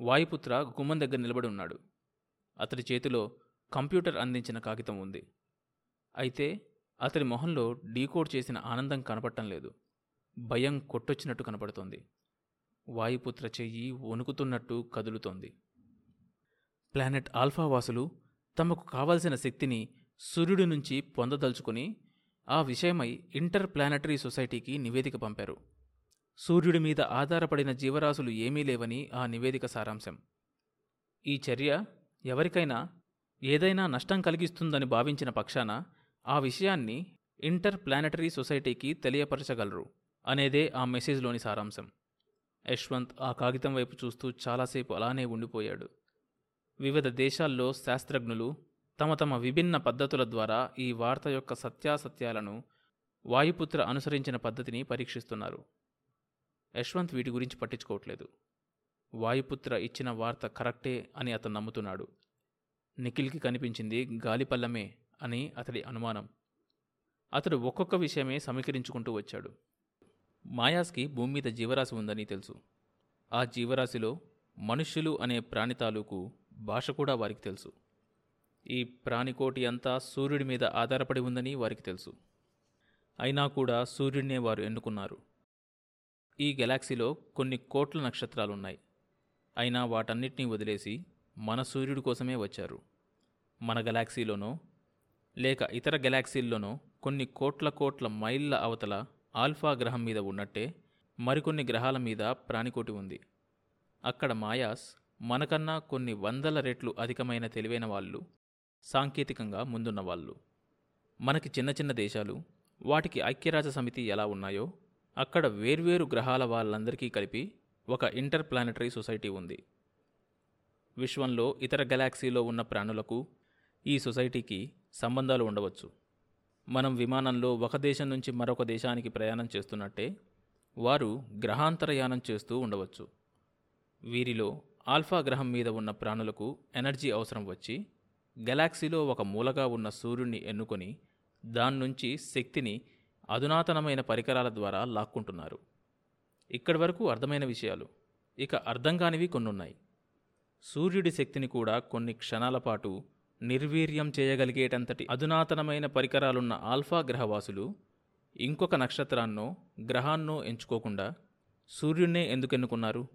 వాయుపుత్ర గుమ్మం దగ్గర నిలబడి ఉన్నాడు. అతడి చేతిలో కంప్యూటర్ అందించిన కాగితం ఉంది. అయితే అతడి మొహంలో డీకోడ్ చేసిన ఆనందం కనపడటం లేదు. భయం కొట్టొచ్చినట్టు కనపడుతోంది. వాయుపుత్ర చెయ్యి వణుకుతున్నట్టు కదులుతోంది. ప్లానెట్ ఆల్ఫా వాసులు తమకు కావలసిన శక్తిని సూర్యుడి నుంచి పొందదలుచుకుని ఆ విషయమై ఇంటర్ ప్లానటరీ సొసైటీకి నివేదిక పంపారు. సూర్యుడి మీద ఆధారపడిన జీవరాశులు ఏమీ లేవని ఆ నివేదిక సారాంశం. ఈ చర్య ఎవరికైనా ఏదైనా నష్టం కలిగిస్తుందని భావించిన పక్షాన ఆ విషయాన్ని ఇంటర్ ప్లానటరీ సొసైటీకి తెలియపరచగలరు అనేదే ఆ మెసేజ్లోని సారాంశం. యశ్వంత్ ఆ కాగితం వైపు చూస్తూ చాలాసేపు అలానే ఉండిపోయాడు. వివిధ దేశాల్లో శాస్త్రజ్ఞులు తమ తమ విభిన్న పద్ధతుల ద్వారా ఈ వార్త యొక్క సత్యాసత్యాలను వాయుపుత్ర అనుసరించిన పద్ధతిని పరీక్షిస్తున్నారు. యశ్వంత్ వీటి గురించి పట్టించుకోవట్లేదు. వాయుపుత్ర ఇచ్చిన వార్త కరెక్టే అని అతను నమ్ముతున్నాడు. నిఖిల్కి కనిపించింది గాలిపల్లమే అని అతడి అనుమానం. అతడు ఒక్కొక్క విషయమే సమీకరించుకుంటూ వచ్చాడు. మాయాస్కి భూమి మీద జీవరాశి ఉందని తెలుసు. ఆ జీవరాశిలో మనుష్యులు అనే ప్రాణి తాలూకు భాష కూడా వారికి తెలుసు. ఈ ప్రాణికోటి అంతా సూర్యుడి మీద ఆధారపడి ఉందని వారికి తెలుసు. అయినా కూడా సూర్యుడినే వారు ఎన్నుకున్నారు. ఈ గెలాక్సీలో కొన్ని కోట్ల నక్షత్రాలున్నాయి. అయినా వాటన్నిటినీ వదిలేసి మన సూర్యుడి కోసమే వచ్చారు. మన గెలాక్సీలోనో లేక ఇతర గెలాక్సీల్లోనో కొన్ని కోట్ల కోట్ల మైళ్ళ అవతల ఆల్ఫా గ్రహం మీద ఉన్నట్టే మరికొన్ని గ్రహాల మీద ప్రాణికోటి ఉంది. అక్కడ మాయాస్ మనకన్నా కొన్ని వందల రెట్లు అధికమైన తెలివైన వాళ్ళు సాంకేతికంగా ముందున్న వాళ్ళు. మనకి చిన్న చిన్న దేశాలు వాటికి ఐక్యరాజ్య సమితి ఎలా ఉన్నాయో అక్కడ వేర్వేరు గ్రహాల వాళ్ళందరికీ కలిపి ఒక ఇంటర్ ప్లానెటరీ సొసైటీ ఉంది. విశ్వంలో ఇతర గెలాక్సీలో ఉన్న ప్రాణులకు ఈ సొసైటీకి సంబంధాలు ఉండవచ్చు. మనం విమానంలో ఒక దేశం నుంచి మరొక దేశానికి ప్రయాణం చేస్తున్నట్టే వారు గ్రహాంతరయానం చేస్తూ ఉండవచ్చు. వీరిలో ఆల్ఫా గ్రహం మీద ఉన్న ప్రాణులకు ఎనర్జీ అవసరం వచ్చి గెలాక్సీలో ఒక మూలగా ఉన్న సూర్యుడిని ఎన్నుకొని దాని నుంచి శక్తిని అధునాతనమైన పరికరాల ద్వారా లాక్కుంటున్నారు. ఇక్కడి వరకు అర్థమైన విషయాలు. ఇక అర్థం కానివి కొన్నున్నాయి. సూర్యుడి శక్తిని కూడా కొన్ని క్షణాల పాటు నిర్వీర్యం చేయగలిగేటంతటి అధునాతనమైన పరికరాలున్న ఆల్ఫా గ్రహవాసులు ఇంకొక నక్షత్రాన్నో గ్రహాన్నో ఎంచుకోకుండా సూర్యున్నే ఎందుకెన్నుకున్నారు?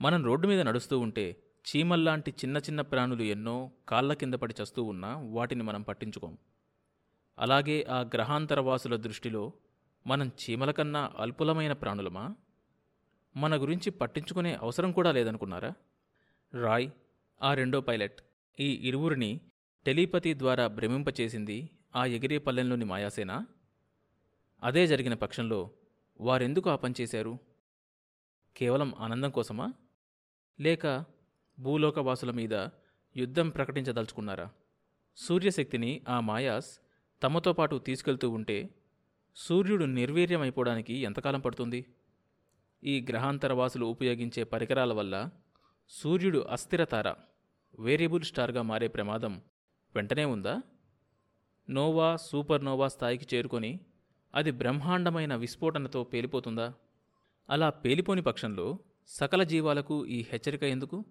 మనం రోడ్డు మీద నడుస్తూ ఉంటే చీమల్లాంటి చిన్న చిన్న ప్రాణులు ఎన్నో కాళ్ళ కింద పడి చస్తూ ఉన్నా వాటిని మనం పట్టించుకోం. అలాగే ఆ గ్రహాంతరవాసుల దృష్టిలో మనం చీమల కన్నా అల్పులమైన ప్రాణులమా? మన గురించి పట్టించుకునే అవసరం కూడా లేదనుకున్నారా? రాయ్ ఆ రెండో పైలట్ ఈ ఇరువురిని టెలిపతి ద్వారా భ్రమింపచేసింది ఆ ఎగిరే పల్లెంలోని మాయాసేనా? అదే జరిగిన పక్షంలో వారెందుకు ఆ పనిచేశారు కేవలం ఆనందం కోసమా? లేక భూలోకవాసుల మీద యుద్ధం ప్రకటించదలుచుకున్నారా? సూర్యశక్తిని ఆ మాయాస్ తమతో పాటు తీసుకెళ్తూ ఉంటే సూర్యుడు నిర్వీర్యమైపోవడానికి ఎంతకాలం పడుతుంది? ఈ గ్రహాంతరవాసులు ఉపయోగించే పరికరాల వల్ల సూర్యుడు అస్థిరతార వేరియబుల్ స్టార్గా మారే ప్రమాదం వెంటనే ఉందా? నోవా సూపర్ నోవా స్థాయికి చేరుకొని అది బ్రహ్మాండమైన విస్ఫోటనతో పేలిపోతుందా? అలా పేలిపోని పక్షంలో సకల జీవాలకు ఈ హెచ్చరిక ఎందుకు?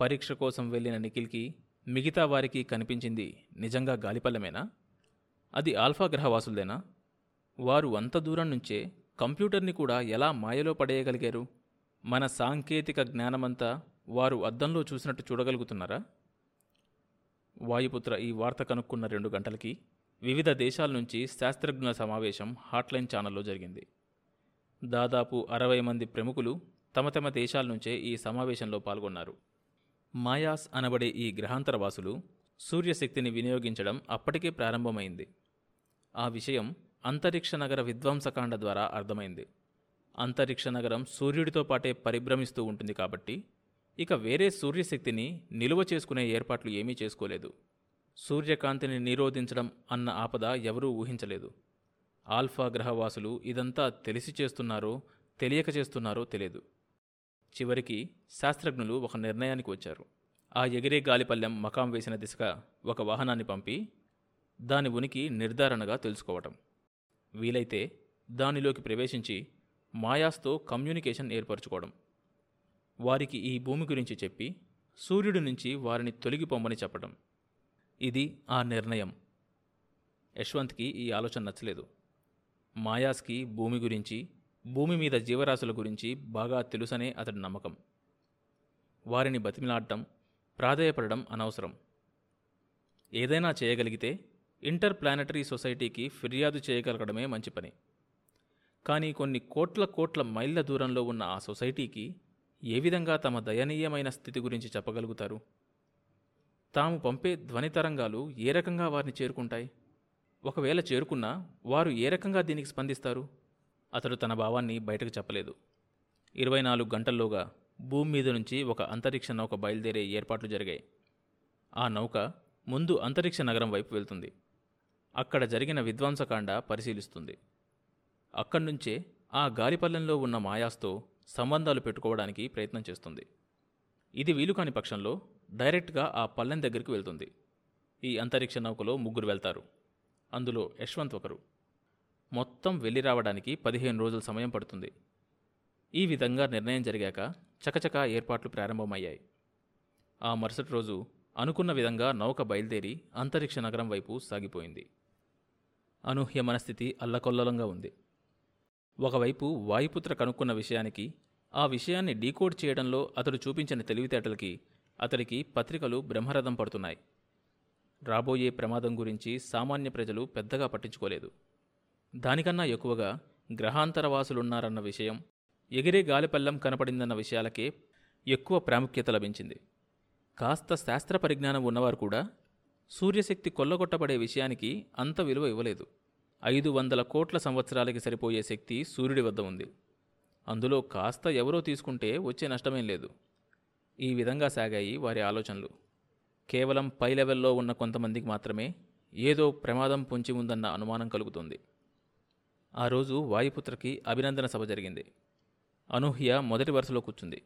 పరీక్ష కోసం వెళ్ళిన నిఖిల్కి మిగతా వారికి కనిపించింది నిజంగా గాలిపల్లమేనా? అది ఆల్ఫా గ్రహవాసులదేనా? వారు అంత దూరం నుంచే కంప్యూటర్ని కూడా ఎలా మాయలో పడేయగలిగారు? మన సాంకేతిక జ్ఞానమంతా వారు అద్దంలో చూసినట్టు చూడగలుగుతున్నారా? వాయుపుత్ర ఈ వార్త కనుక్కున్న రెండు గంటలకి వివిధ దేశాల నుంచి శాస్త్రజ్ఞుల సమావేశం హాట్లైన్ ఛానల్లో జరిగింది. దాదాపు అరవై మంది ప్రముఖులు తమ తమ దేశాల నుంచే ఈ సమావేశంలో పాల్గొన్నారు. మాయాస్ అనబడే ఈ గ్రహాంతరవాసులు సూర్యశక్తిని వినియోగించడం అప్పటికే ప్రారంభమైంది. ఆ విషయం అంతరిక్ష నగర విధ్వంసకాండ ద్వారా అర్థమైంది. అంతరిక్ష నగరం సూర్యుడితో పాటే పరిభ్రమిస్తూ ఉంటుంది కాబట్టి ఇక వేరే సూర్యశక్తిని నిలువ చేసుకునే ఏర్పాట్లు ఏమీ చేసుకోలేదు. సూర్యకాంతిని నిరోధించడం అన్న ఆపద ఎవరూ ఊహించలేదు. ఆల్ఫా గ్రహవాసులు ఇదంతా తెలిసి చేస్తున్నారో తెలియక చేస్తున్నారో తెలియదు. చివరికి శాస్త్రజ్ఞులు ఒక నిర్ణయానికి వచ్చారు. ఆ ఎగిరే గాలిపల్లెం మకాం వేసిన దిశగా ఒక వాహనాన్ని పంపి దాని ఉనికి నిర్ధారణగా తెలుసుకోవటం. వీలైతే దానిలోకి ప్రవేశించి మాయాస్తో కమ్యూనికేషన్ ఏర్పరచుకోవడం. వారికి ఈ భూమి గురించి చెప్పి సూర్యుడి నుంచి వారిని తొలగి పొమ్మని చెప్పడం ఇది ఆ నిర్ణయం. యశ్వంత్కి ఈ ఆలోచన నచ్చలేదు. మాయాస్కి భూమి గురించి భూమి మీద జీవరాశుల గురించి బాగా తెలుసనే అతడి నమ్మకం. వారిని బతిమిలాడటం ప్రాధేయపడడం అనవసరం. ఏదైనా చేయగలిగితే ఇంటర్ ప్లానటరీ సొసైటీకి ఫిర్యాదు చేయగలగడమే మంచి పని. కానీ కొన్ని కోట్ల కోట్ల మైళ్ళ దూరంలో ఉన్న ఆ సొసైటీకి ఏ విధంగా తమ దయనీయమైన స్థితి గురించి చెప్పగలుగుతారు? తాము పంపే ధ్వని తరంగాలు ఏ రకంగా వారిని చేరుకుంటాయి? ఒకవేళ చేరుకున్నా వారు ఏ రకంగా దీనికి స్పందిస్తారు? అతడు తన భావాన్ని బయటకు చెప్పలేదు. ఇరవై నాలుగు గంటల్లోగా భూమి మీద నుంచి ఒక అంతరిక్ష నౌక బయలుదేరే ఏర్పాట్లు జరిగాయి. ఆ నౌక ముందు అంతరిక్ష నగరం వైపు వెళ్తుంది. అక్కడ జరిగిన విధ్వంసకాండ పరిశీలిస్తుంది. అక్కడి నుంచే ఆ గాలిపల్లెంలో ఉన్న మాయాస్తో సంబంధాలు పెట్టుకోవడానికి ప్రయత్నం చేస్తుంది. ఇది వీలుకాని పక్షంలో డైరెక్ట్గా ఆ పల్లెం దగ్గరికి వెళ్తుంది. ఈ అంతరిక్ష నౌకలో ముగ్గురు వెళ్తారు. అందులో యశ్వంత్ ఒకరు. మొత్తం వెళ్ళి రావడానికి పదిహేను రోజుల సమయం పడుతుంది. ఈ విధంగా నిర్ణయం జరిగాక చకచకా ఏర్పాట్లు ప్రారంభమయ్యాయి. ఆ మరుసటి రోజు అనుకున్న విధంగా నౌక బయలుదేరి అంతరిక్ష నగరం వైపు సాగిపోయింది. అనూహ్య మనస్థితి అల్లకొల్లలంగా ఉంది. ఒకవైపు వాయుపుత్ర కనుక్కున్న విషయానికి ఆ విషయాన్ని డీకోడ్ చేయడంలో అతడు చూపించిన తెలివితేటలకి అతడికి పత్రికలు బ్రహ్మరథం పడుతున్నాయి. రాబోయే ప్రమాదం గురించి సామాన్య ప్రజలు పెద్దగా పట్టించుకోలేదు. దానికన్నా ఎక్కువగా గ్రహాంతరవాసులున్నారన్న విషయం ఎగిరే గాలిపల్లం కనపడిందన్న విషయాలకే ఎక్కువ ప్రాముఖ్యత లభించింది. కాస్త శాస్త్ర పరిజ్ఞానం ఉన్నవారు కూడా సూర్యశక్తి కొల్లగొట్టబడే విషయానికి అంత విలువ ఇవ్వలేదు. ఐదు వందల కోట్ల సంవత్సరాలకి సరిపోయే శక్తి సూర్యుడి వద్ద ఉంది. అందులో కాస్త ఎవరో తీసుకుంటే వచ్చే నష్టమేం లేదు. ఈ విధంగా సాగాయి వారి ఆలోచనలు. కేవలం పై లెవెల్లో ఉన్న కొంతమందికి మాత్రమే ఏదో ప్రమాదం పొంచి ఉందన్న అనుమానం కలుగుతుంది. ఆ రోజు వాయుపుత్రకి అభినందన సభ జరిగింది. అనూహ్య మొదటి వరుసలో కూర్చుంది.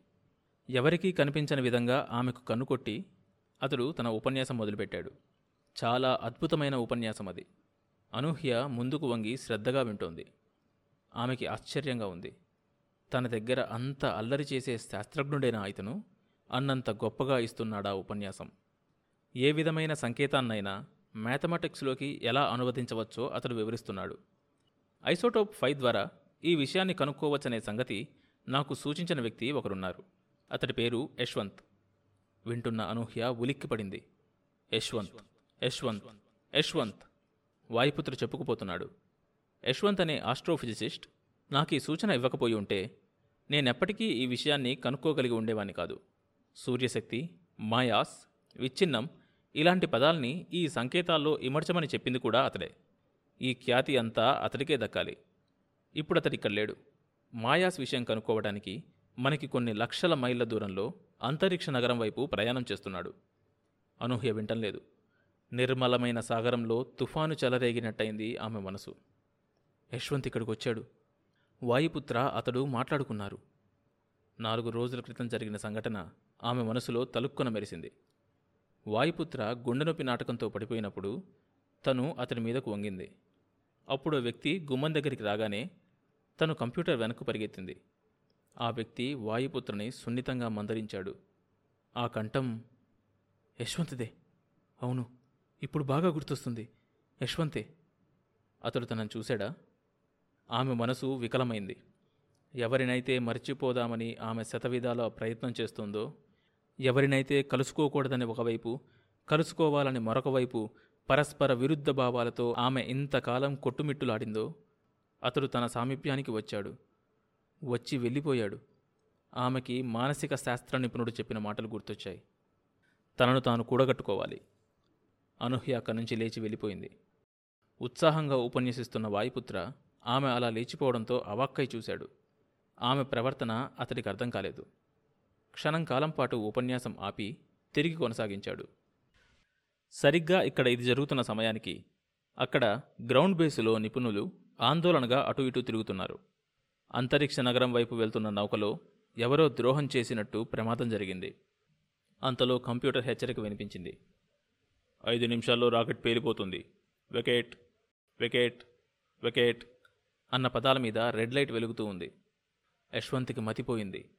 ఎవరికీ కనిపించని విధంగా ఆమెకు కన్నుకొట్టి అతడు తన ఉపన్యాసం మొదలుపెట్టాడు. చాలా అద్భుతమైన ఉపన్యాసం అది. అనూహ్య ముందుకు వంగి శ్రద్ధగా వింటోంది. ఆమెకి ఆశ్చర్యంగా ఉంది. తన దగ్గర అంత అల్లరి చేసే శాస్త్రజ్ఞుడైన ఇతను అన్నంత గొప్పగా ఇస్తున్నాడా ఉపన్యాసం. ఏ విధమైన సంకేతాన్నైనా మ్యాథమెటిక్స్లోకి ఎలా అనువదించవచ్చో అతడు వివరిస్తున్నాడు. ఐసోటోప్ ఫైవ్ ద్వారా ఈ విషయాన్ని కనుక్కోవచ్చనే సంగతి నాకు సూచించిన వ్యక్తి ఒకరున్నారు. అతడి పేరు యశ్వంత్. వింటున్న అనూహ్య ఉలిక్కిపడింది. యశ్వంత్. యశ్వంత్. యశ్వంత్ వాయుపుత్ర చెప్పుకుపోతున్నాడు. యశ్వంత్ అనే ఆస్ట్రోఫిజిసిస్ట్ నాకు ఈ సూచన ఇవ్వకపోయి ఉంటే నేనెప్పటికీ ఈ విషయాన్ని కనుక్కోగలిగి ఉండేవాని కాదు. సూర్యశక్తి మాయాస్ విచ్ఛిన్నం ఇలాంటి పదాల్ని ఈ సంకేతాల్లో ఇమర్చమని చెప్పింది కూడా అతడే. ఈ ఖ్యాతి అంతా అతడికే దక్కాలి. ఇప్పుడు అతడి ఇక్కడ లేడు. మాయాస్ విషయం కనుక్కోవడానికి మనకి కొన్ని లక్షల మైళ్ళ దూరంలో అంతరిక్ష నగరం వైపు ప్రయాణం చేస్తున్నాడు. అనూహ్య వింటం లేదు. నిర్మలమైన సాగరంలో తుఫాను చెలరేగినట్టయింది ఆమె మనసు. యశ్వంత్ ఇక్కడికి వచ్చాడు. వాయుపుత్ర అతడు మాట్లాడుకున్నారు. నాలుగు రోజుల క్రితం జరిగిన సంఘటన ఆమె మనసులో తలుక్కున మెరిసింది. వాయుపుత్ర గుండెనొప్పి నాటకంతో పడిపోయినప్పుడు తను అతని మీదకు వంగింది. అప్పుడు వ్యక్తి గుమ్మం దగ్గరికి రాగానే తను కంప్యూటర్ వెనక్కు పరిగెత్తింది. ఆ వ్యక్తి వాయుపుత్రని సున్నితంగా మందరించాడు. ఆ కంఠం యశ్వంత్దే. అవును. ఇప్పుడు బాగా గుర్తొస్తుంది. యశ్వంతే అతడు తనను చూశాడా? ఆమె మనసు వికలమైంది. ఎవరినైతే మర్చిపోదామని ఆమె శతవిధాల ప్రయత్నం చేస్తుందో ఎవరినైతే కలుసుకోకూడదని ఒకవైపు కలుసుకోవాలని మరొక వైపు పరస్పర విరుద్ధ భావాలతో ఆమె ఇంతకాలం కొట్టుమిట్టులాడిందో అతడు తన సామీప్యానికి వచ్చాడు. వచ్చి వెళ్ళిపోయాడు. ఆమెకి మానసిక శాస్త్ర నిపుణుడు చెప్పిన మాటలు గుర్తొచ్చాయి. తనను తాను కూడగట్టుకోవాలి. అనూహ్య అక్కడి నుంచి లేచి వెళ్ళిపోయింది. ఉత్సాహంగా ఉపన్యసిస్తున్న వాయుపుత్ర ఆమె అలా లేచిపోవడంతో అవాక్కై చూశాడు. ఆమె ప్రవర్తన అతడికి అర్థం కాలేదు. క్షణం కాలం పాటు ఉపన్యాసం ఆపి తిరిగి కొనసాగించాడు. సరిగ్గా ఇక్కడ ఇది జరుగుతున్న సమయానికి అక్కడ గ్రౌండ్ బేసులో నిపుణులు ఆందోళనగా అటు ఇటు తిరుగుతున్నారు. అంతరిక్ష నగరం వైపు వెళ్తున్న నౌకలో ఎవరో ద్రోహం చేసినట్టు ప్రమాదం జరిగింది. అంతలో కంప్యూటర్ హెచ్చరిక వినిపించింది. ఐదు నిమిషాల్లో రాకెట్ పేలిపోతుంది. వికెట్ వికెట్ వికెట్ అన్న పదాల మీద రెడ్ లైట్ వెలుగుతూ ఉంది. యశ్వంత్కి మతిపోయింది.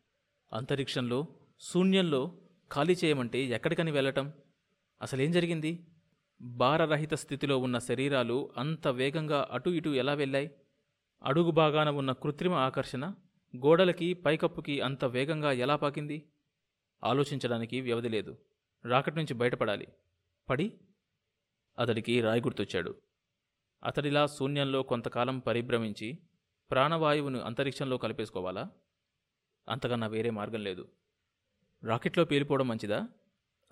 అంతరిక్షంలో శూన్యంలో ఖాళీ చేయమంటే ఎక్కడికని వెళ్ళటం? అసలేం జరిగింది? భారరహిత స్థితిలో ఉన్న శరీరాలు అంత వేగంగా అటు ఇటు ఎలా వెళ్ళాయి? అడుగు భాగాన ఉన్న కృత్రిమ ఆకర్షణ గోడలకి పైకప్పుకి అంత వేగంగా ఎలా పాకింది? ఆలోచించడానికి వ్యవధి లేదు. రాకెట్ నుంచి బయటపడాలి. పడి అతడికి రాయి గుర్తొచ్చాడు. అతడిలా శూన్యంలో కొంతకాలం పరిభ్రమించి ప్రాణవాయువును అంతరిక్షంలో కలిపేసుకోవాలా? అంతకన్నా వేరే మార్గం లేదు. రాకెట్లో పేలిపోవడం మంచిదా?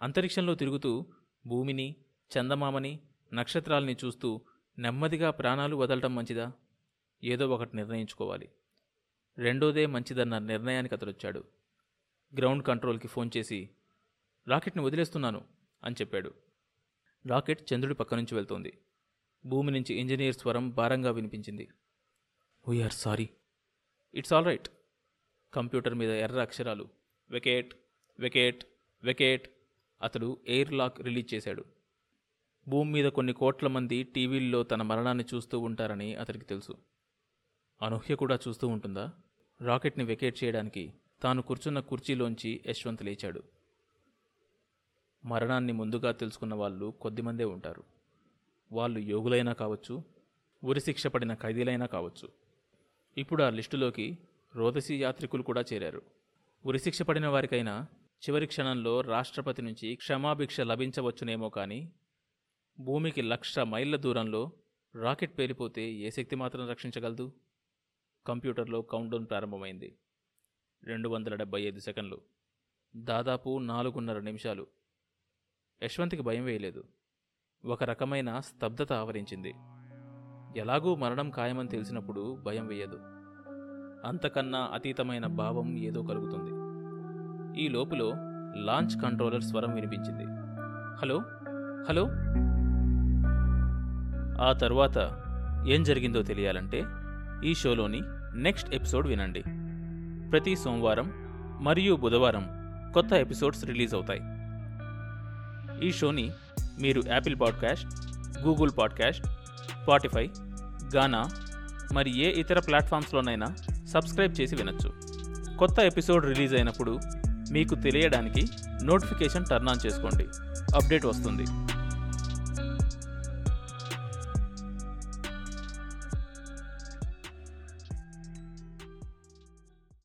అంతరిక్షంలో తిరుగుతూ భూమిని చందమామని నక్షత్రాల్ని చూస్తూ నెమ్మదిగా ప్రాణాలు వదలటం మంచిదా? ఏదో ఒకటి నిర్ణయించుకోవాలి. రెండోదే మంచిదన్న నిర్ణయానికి అతడొచ్చాడు. గ్రౌండ్ కంట్రోల్కి ఫోన్ చేసి రాకెట్ని వదిలేస్తున్నాను అని చెప్పాడు. రాకెట్ చంద్రుడి పక్క నుంచి వెళ్తోంది. భూమి నుంచి ఇంజనీర్ స్వరం భారంగా వినిపించింది. We're sorry it's all right computer మీద ఎర్ర అక్షరాలు. వెకేట్ వెకేట్ వెకేట్ అతడు ఎయిర్ లాక్ రిలీజ్ చేశాడు. భూమి మీద కొన్ని కోట్ల మంది టీవీల్లో తన మరణాన్ని చూస్తూ ఉంటారని అతడికి తెలుసు. అనూహ్య కూడా చూస్తూ ఉంటుందా? రాకెట్ని వెకేట్ చేయడానికి తాను కూర్చున్న కుర్చీలోంచి యశ్వంత్ లేచాడు. మరణాన్ని ముందుగా తెలుసుకున్న వాళ్ళు కొద్దిమందే ఉంటారు. వాళ్ళు యోగులైనా కావచ్చు ఉరిశిక్ష పడిన ఖైదీలైనా కావచ్చు. ఇప్పుడు ఆ లిస్టులోకి రోదసి యాత్రికులు కూడా చేరారు. ఉరిశిక్ష పడిన వారికైనా చివరి క్షణంలో రాష్ట్రపతి నుంచి క్షమాభిక్ష లభించవచ్చునేమో కానీ భూమికి లక్ష మైళ్ళ దూరంలో రాకెట్ పేలిపోతే ఏ శక్తి మాత్రం రక్షించగలదు? కంప్యూటర్లో కౌంట్డౌన్ ప్రారంభమైంది. రెండు వందల డెబ్బై ఐదు సెకండ్లు. దాదాపు నాలుగున్నర నిమిషాలు. యశ్వంత్కి భయం వేయలేదు. ఒక రకమైన స్తబ్దత ఆవరించింది. ఎలాగూ మరణం ఖాయమని తెలిసినప్పుడు భయం వేయదు. అంతకన్నా అతీతమైన భావం ఏదో కలుగుతుంది. ఈ లోపులో లాంచ్ కంట్రోలర్ స్వరం వినిపించింది. హలో? హలో? ఆ తర్వాత ఏం జరిగిందో తెలియాలంటే ఈ షోలోని నెక్స్ట్ ఎపిసోడ్ వినండి. ప్రతి సోమవారం మరియు బుధవారం కొత్త ఎపిసోడ్స్ రిలీజ్ అవుతాయి. ఈ షోని మీరు Apple podcast Google podcast Spotify Gaana మరి ఏ ఇతర ప్లాట్ఫామ్స్లోనైనా సబ్స్క్రైబ్ చేసి వినొచ్చు. కొత్త ఎపిసోడ్ రిలీజ్ అయినప్పుడు మీకు తెలియడానికి నోటిఫికేషన్ టర్న్ ఆన్ చేసుకోండి. అప్డేట్ వస్తుంది.